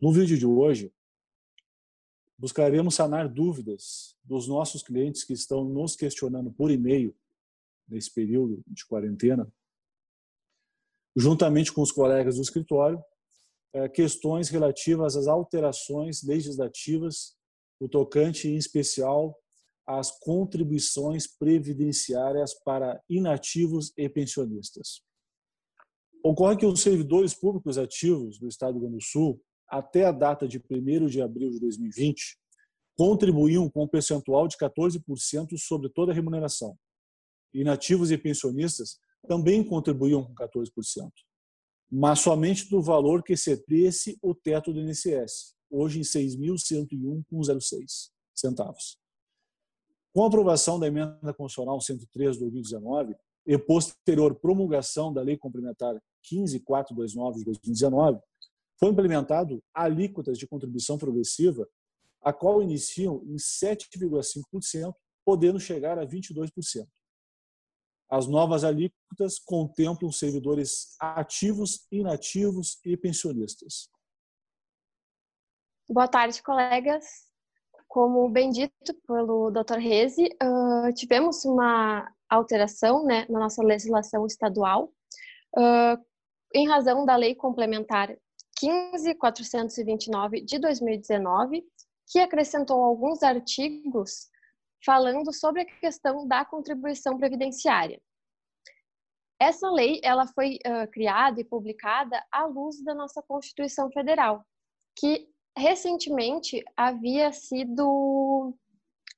No vídeo de hoje, buscaremos sanar dúvidas dos nossos clientes que estão nos questionando por e-mail nesse período de quarentena, juntamente com os colegas do escritório, eh, questões relativas às alterações legislativas, o tocante em especial às contribuições previdenciárias para inativos e pensionistas. Ocorre que os servidores públicos ativos do Estado do Rio Grande do Sul até a data de 1 de abril de 2020, contribuíam com um percentual de 14% sobre toda a remuneração. Inativos e pensionistas também contribuíam com 14%, mas somente do valor que excedesse o teto do INSS, hoje em 6.101,06 centavos. Com a aprovação da emenda constitucional 103 de 2019 e posterior promulgação da Lei Complementar 15429 de 2019, foi implementado alíquotas de contribuição progressiva, a qual iniciam em 7,5%, podendo chegar a 22%. As novas alíquotas contemplam servidores ativos, inativos e pensionistas. Boa tarde, colegas. Como bem dito pelo Dr. Reze, uh, tivemos uma alteração né, na nossa legislação estadual, uh, em razão da Lei Complementar 15429 de 2019, que acrescentou alguns artigos falando sobre a questão da contribuição previdenciária. Essa lei ela foi uh, criada e publicada à luz da nossa Constituição Federal, que recentemente havia sido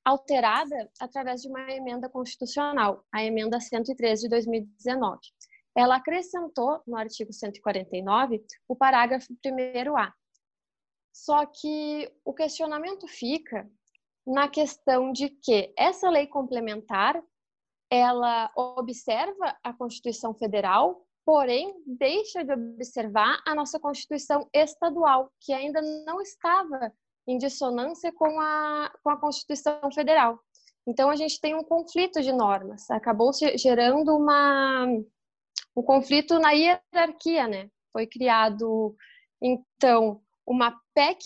alterada através de uma emenda constitucional, a emenda 103 de 2019 ela acrescentou no artigo 149 o parágrafo 1a. Só que o questionamento fica na questão de que essa lei complementar ela observa a Constituição Federal, porém deixa de observar a nossa Constituição estadual, que ainda não estava em dissonância com a, com a Constituição Federal. Então a gente tem um conflito de normas, acabou gerando uma o conflito na hierarquia, né? Foi criado, então, uma PEC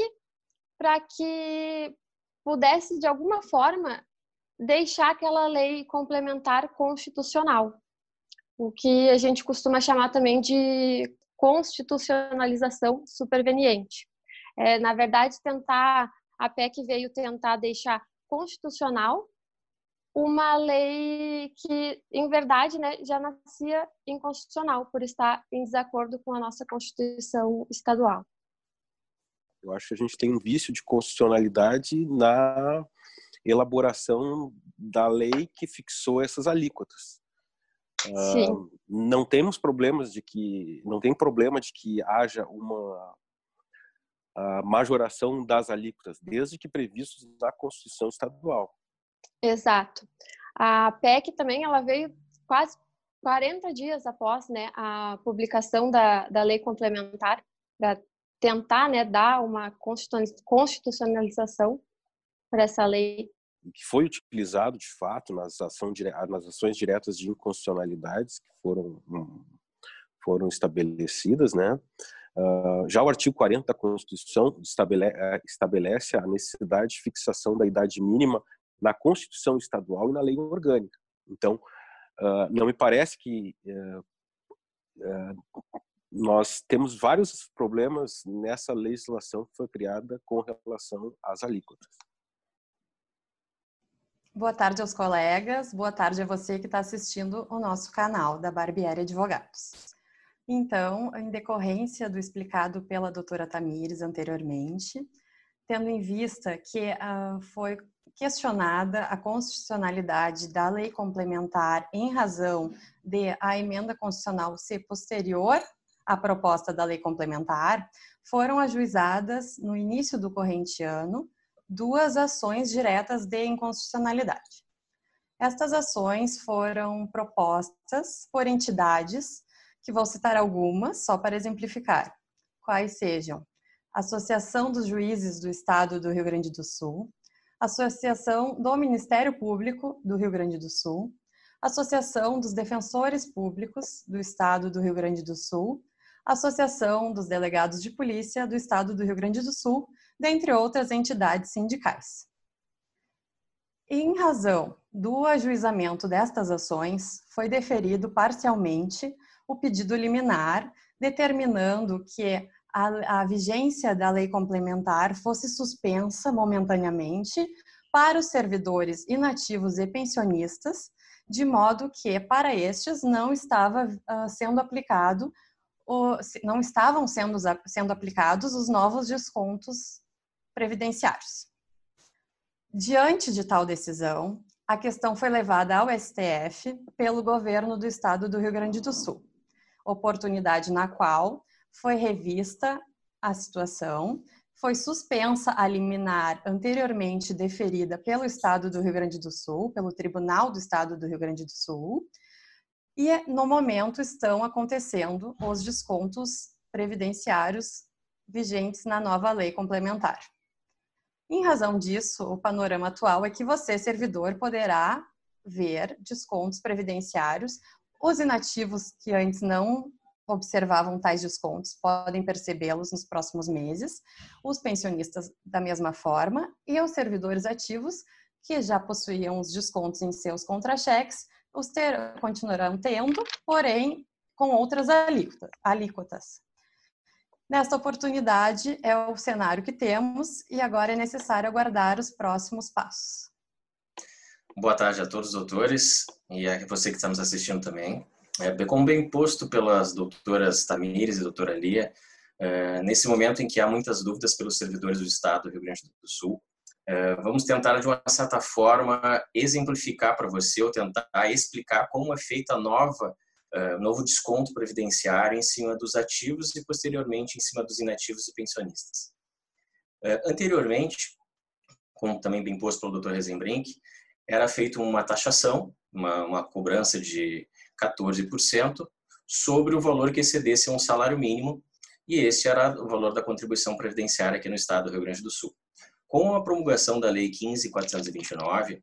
para que pudesse, de alguma forma, deixar aquela lei complementar constitucional, o que a gente costuma chamar também de constitucionalização superveniente. É, na verdade, tentar a PEC veio tentar deixar constitucional uma lei que, em verdade, né, já nascia inconstitucional por estar em desacordo com a nossa Constituição estadual. Eu acho que a gente tem um vício de constitucionalidade na elaboração da lei que fixou essas alíquotas. Sim. Uh, não temos problemas de que não tem problema de que haja uma majoração das alíquotas, desde que previstos na Constituição estadual. Exato. A PEC também ela veio quase 40 dias após né, a publicação da, da lei complementar para tentar né, dar uma constitucionalização para essa lei. Que foi utilizado, de fato, nas, ação, nas ações diretas de inconstitucionalidades que foram, hum, foram estabelecidas, né? Uh, já o artigo 40 da Constituição estabelece, estabelece a necessidade de fixação da idade mínima na Constituição Estadual e na lei orgânica. Então, uh, não me parece que uh, uh, nós temos vários problemas nessa legislação que foi criada com relação às alíquotas. Boa tarde aos colegas, boa tarde a você que está assistindo o nosso canal da Barbieri Advogados. Então, em decorrência do explicado pela doutora Tamires anteriormente, tendo em vista que uh, foi questionada a constitucionalidade da lei complementar em razão de a emenda constitucional ser posterior à proposta da lei complementar, foram ajuizadas no início do corrente ano duas ações diretas de inconstitucionalidade. Estas ações foram propostas por entidades, que vou citar algumas, só para exemplificar, quais sejam Associação dos Juízes do Estado do Rio Grande do Sul, Associação do Ministério Público do Rio Grande do Sul, Associação dos Defensores Públicos do Estado do Rio Grande do Sul, Associação dos Delegados de Polícia do Estado do Rio Grande do Sul, dentre outras entidades sindicais. Em razão do ajuizamento destas ações, foi deferido parcialmente o pedido liminar, determinando que a, a, vigência da lei complementar fosse suspensa momentaneamente para os servidores inativos e pensionistas, de modo que para estes não estava uh, sendo aplicado o, não estavam sendo, sendo aplicados os novos descontos previdenciários. Diante de tal decisão, a questão foi levada ao STF pelo governo do estado do Rio Grande do Sul, oportunidade na qual foi revista a situação, foi suspensa a liminar anteriormente deferida pelo Estado do Rio Grande do Sul, pelo Tribunal do Estado do Rio Grande do Sul, e no momento estão acontecendo os descontos previdenciários vigentes na nova lei complementar. Em razão disso, o panorama atual é que você, servidor, poderá ver descontos previdenciários. Os inativos que antes não observavam tais descontos podem percebê-los nos próximos meses, os pensionistas da mesma forma e os servidores ativos que já possuíam os descontos em seus contra-cheques, os ter, continuarão tendo, porém com outras alíquotas. Nesta oportunidade é o cenário que temos e agora é necessário aguardar os próximos passos. Boa tarde a todos os doutores e a você que está nos assistindo também. É, como bem posto pelas doutoras Tamires e doutora Lia, é, nesse momento em que há muitas dúvidas pelos servidores do Estado do Rio Grande do Sul, é, vamos tentar, de uma certa forma, exemplificar para você ou tentar explicar como é feita a nova novo desconto previdenciário em cima dos ativos e, posteriormente, em cima dos inativos e pensionistas. anteriormente, como também bem posto pelo Dr. Rezenbrink, era feita uma taxação, uma, uma cobrança de 14% sobre o valor que excedesse um salário mínimo, e esse era o valor da contribuição previdenciária aqui no estado do Rio Grande do Sul. Com a promulgação da Lei 15.429,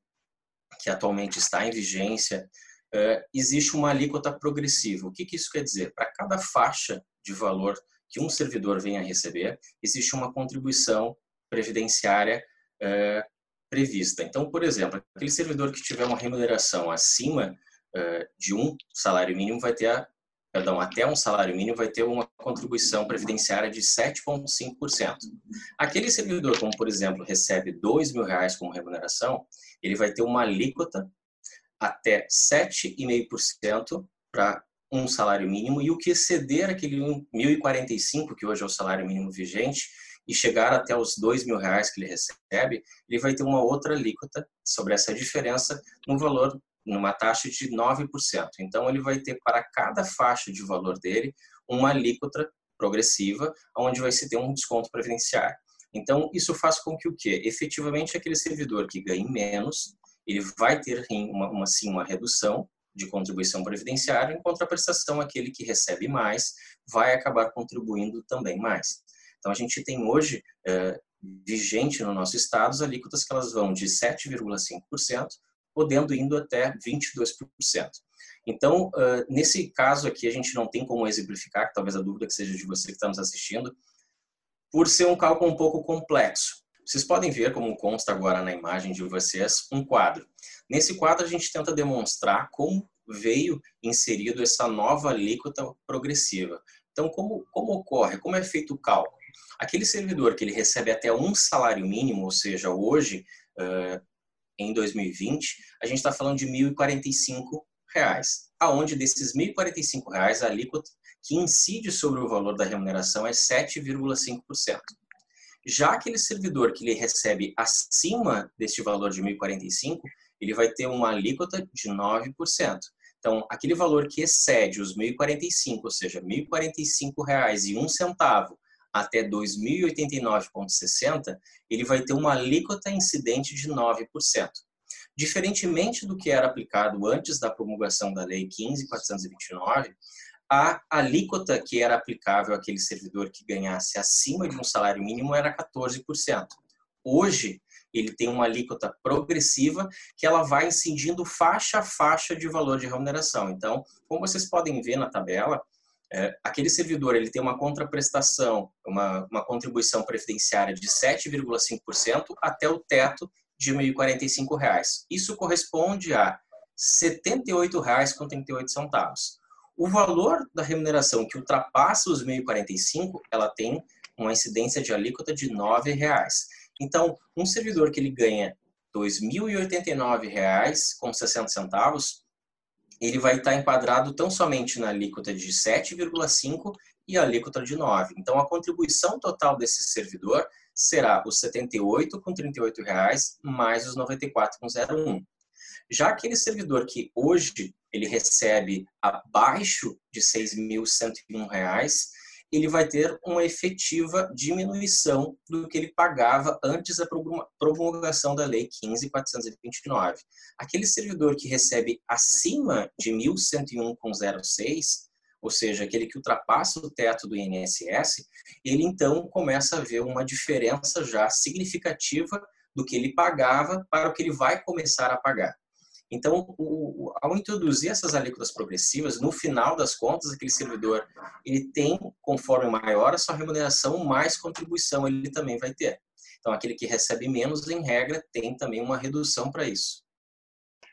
que atualmente está em vigência, eh, existe uma alíquota progressiva. O que isso quer dizer? Para cada faixa de valor que um servidor venha a receber, existe uma contribuição previdenciária eh, prevista. Então, por exemplo, aquele servidor que tiver uma remuneração acima de um salário mínimo vai ter, a, perdão, até um salário mínimo vai ter uma contribuição previdenciária de 7,5%. Aquele servidor, como por exemplo, recebe mil reais como remuneração, ele vai ter uma alíquota até 7,5% para um salário mínimo e o que exceder aquele 1.045, que hoje é o salário mínimo vigente, e chegar até os dois mil reais que ele recebe, ele vai ter uma outra alíquota sobre essa diferença no valor numa taxa de 9%. Então, ele vai ter para cada faixa de valor dele uma alíquota progressiva, onde vai se ter um desconto previdenciário. Então, isso faz com que o quê? Efetivamente, aquele servidor que ganhe menos, ele vai ter uma, uma, sim, uma redução de contribuição previdenciária, em contraprestação, aquele que recebe mais vai acabar contribuindo também mais. Então, a gente tem hoje é, vigente no nosso estado as alíquotas que elas vão de 7,5% podendo indo até 22%. Então, nesse caso aqui, a gente não tem como exemplificar, talvez a dúvida que seja de você que está nos assistindo, por ser um cálculo um pouco complexo. Vocês podem ver, como consta agora na imagem de vocês, um quadro. Nesse quadro, a gente tenta demonstrar como veio inserido essa nova alíquota progressiva. Então, como, como ocorre? Como é feito o cálculo? Aquele servidor que ele recebe até um salário mínimo, ou seja, hoje, em 2020, a gente está falando de 1.045 reais, aonde desses 1.045 reais, a alíquota que incide sobre o valor da remuneração é 7,5%. Já aquele servidor que ele recebe acima deste valor de 1.045, ele vai ter uma alíquota de 9%. Então, aquele valor que excede os 1.045, ou seja, R$ 1.045,01 até 2089,60, ele vai ter uma alíquota incidente de 9%. Diferentemente do que era aplicado antes da promulgação da Lei 15.429, a alíquota que era aplicável àquele servidor que ganhasse acima de um salário mínimo era 14%. Hoje, ele tem uma alíquota progressiva que ela vai incidindo faixa a faixa de valor de remuneração. Então, como vocês podem ver na tabela, É, aquele servidor ele tem uma contraprestação, uma, uma contribuição previdenciária de 7,5% até o teto de R$ 1.045. Isso corresponde a R$ 78,38. O valor da remuneração que ultrapassa os 1.045, ela tem uma incidência de alíquota de R$ 9,00. Então, um servidor que ele ganha R$ 2.089,60, ele vai estar enquadrado tão somente na alíquota de 7,5 e a alíquota de 9. Então, a contribuição total desse servidor será os 78 com 38 reais mais os 94 com 01. Já aquele servidor que hoje ele recebe abaixo de 6.101 reais, ele vai ter uma efetiva diminuição do que ele pagava antes da promulgação da Lei 15.429. Aquele servidor que recebe acima de 1.101,06, ou seja, aquele que ultrapassa o teto do INSS, ele então começa a ver uma diferença já significativa do que ele pagava para o que ele vai começar a pagar. Então, o, ao introduzir essas alíquotas progressivas, no final das contas, aquele servidor ele tem, conforme maior a sua remuneração, mais contribuição ele também vai ter. Então, aquele que recebe menos, em regra, tem também uma redução para isso.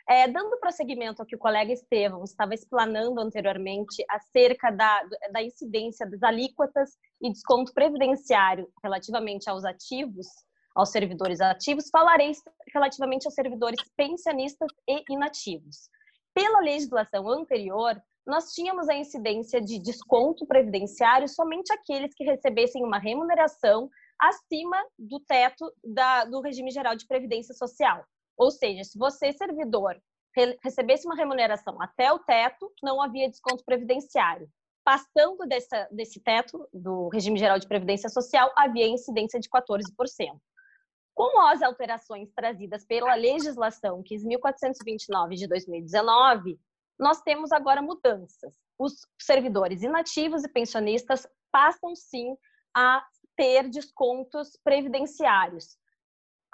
É, dando prosseguimento ao que o colega Estevam estava explanando anteriormente acerca da, da incidência das alíquotas e desconto previdenciário relativamente aos ativos, aos servidores ativos, falarei relativamente aos servidores pensionistas e inativos. Pela legislação anterior, nós tínhamos a incidência de desconto previdenciário somente aqueles que recebessem uma remuneração acima do teto da, do regime geral de previdência social. Ou seja, se você, servidor, recebesse uma remuneração até o teto, não havia desconto previdenciário. Passando dessa, desse teto do regime geral de previdência social, havia incidência de 14%. Com as alterações trazidas pela legislação 15.429 de 2019, nós temos agora mudanças. Os servidores inativos e pensionistas passam sim a ter descontos previdenciários.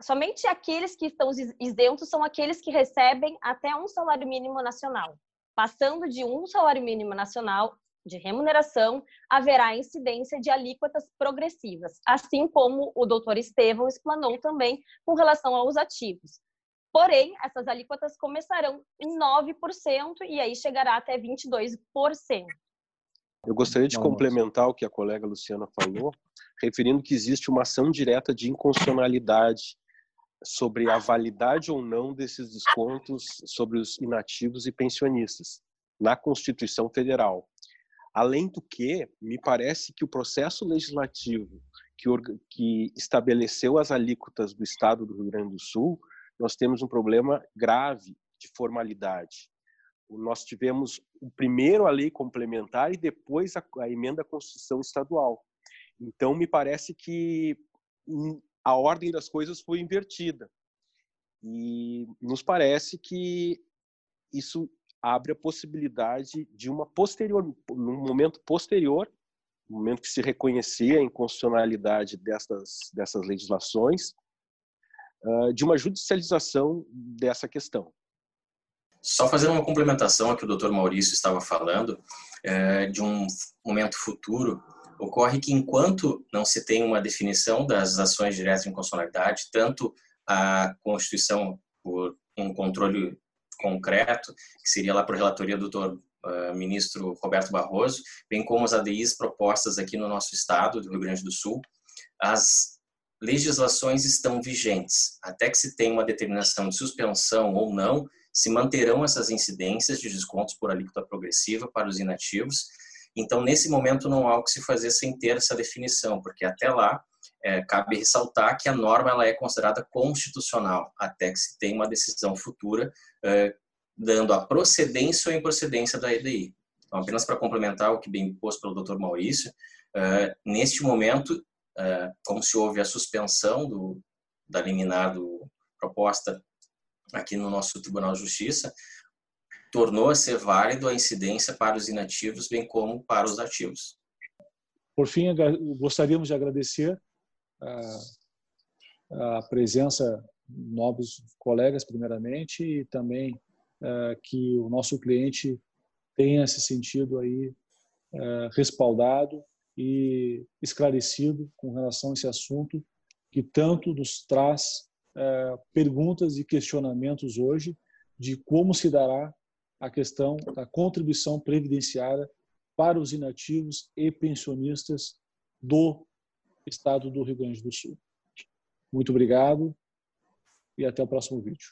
Somente aqueles que estão isentos são aqueles que recebem até um salário mínimo nacional. Passando de um salário mínimo nacional, de remuneração, haverá incidência de alíquotas progressivas, assim como o doutor Estevão explanou também com relação aos ativos. Porém, essas alíquotas começarão em 9% e aí chegará até 22%. Eu gostaria de complementar o que a colega Luciana falou, referindo que existe uma ação direta de inconstitucionalidade sobre a validade ou não desses descontos sobre os inativos e pensionistas na Constituição Federal. Além do que, me parece que o processo legislativo que, que estabeleceu as alíquotas do Estado do Rio Grande do Sul, nós temos um problema grave de formalidade. Nós tivemos primeiro a lei complementar e depois a, a emenda à Constituição Estadual. Então, me parece que a ordem das coisas foi invertida. E nos parece que isso abre a possibilidade de uma posterior, num momento posterior, no momento que se reconhecer a inconstitucionalidade dessas, dessas legislações, de uma judicialização dessa questão. Só fazendo uma complementação ao que o doutor Maurício estava falando, é, de um momento futuro, ocorre que enquanto não se tem uma definição das ações diretas de inconstitucionalidade, tanto a Constituição por um controle concreto, que seria lá por relatoria do doutor uh, ministro Roberto Barroso, bem como as ADIs propostas aqui no nosso estado, do Rio Grande do Sul, as legislações estão vigentes. Até que se tenha uma determinação de suspensão ou não, se manterão essas incidências de descontos por alíquota progressiva para os inativos. Então, nesse momento, não há o que se fazer sem ter essa definição, porque até lá é, cabe ressaltar que a norma ela é considerada constitucional até que se tenha uma decisão futura é, dando a procedência ou improcedência da EDI. Então, apenas para complementar o que bem posto pelo Dr. Maurício, é, neste momento, é, como se houve a suspensão do, da liminar do, proposta aqui no nosso Tribunal de Justiça, tornou a ser válido a incidência para os inativos, bem como para os ativos. Por fim, gostaríamos de agradecer a, presença de novos colegas, primeiramente, e também uh, que o nosso cliente tenha se sentido aí é, respaldado e esclarecido com relação a esse assunto que tanto nos traz é, perguntas e questionamentos hoje de como se dará a questão da contribuição previdenciária para os inativos e pensionistas do estado do Rio Grande do Sul. Muito obrigado e até o próximo vídeo.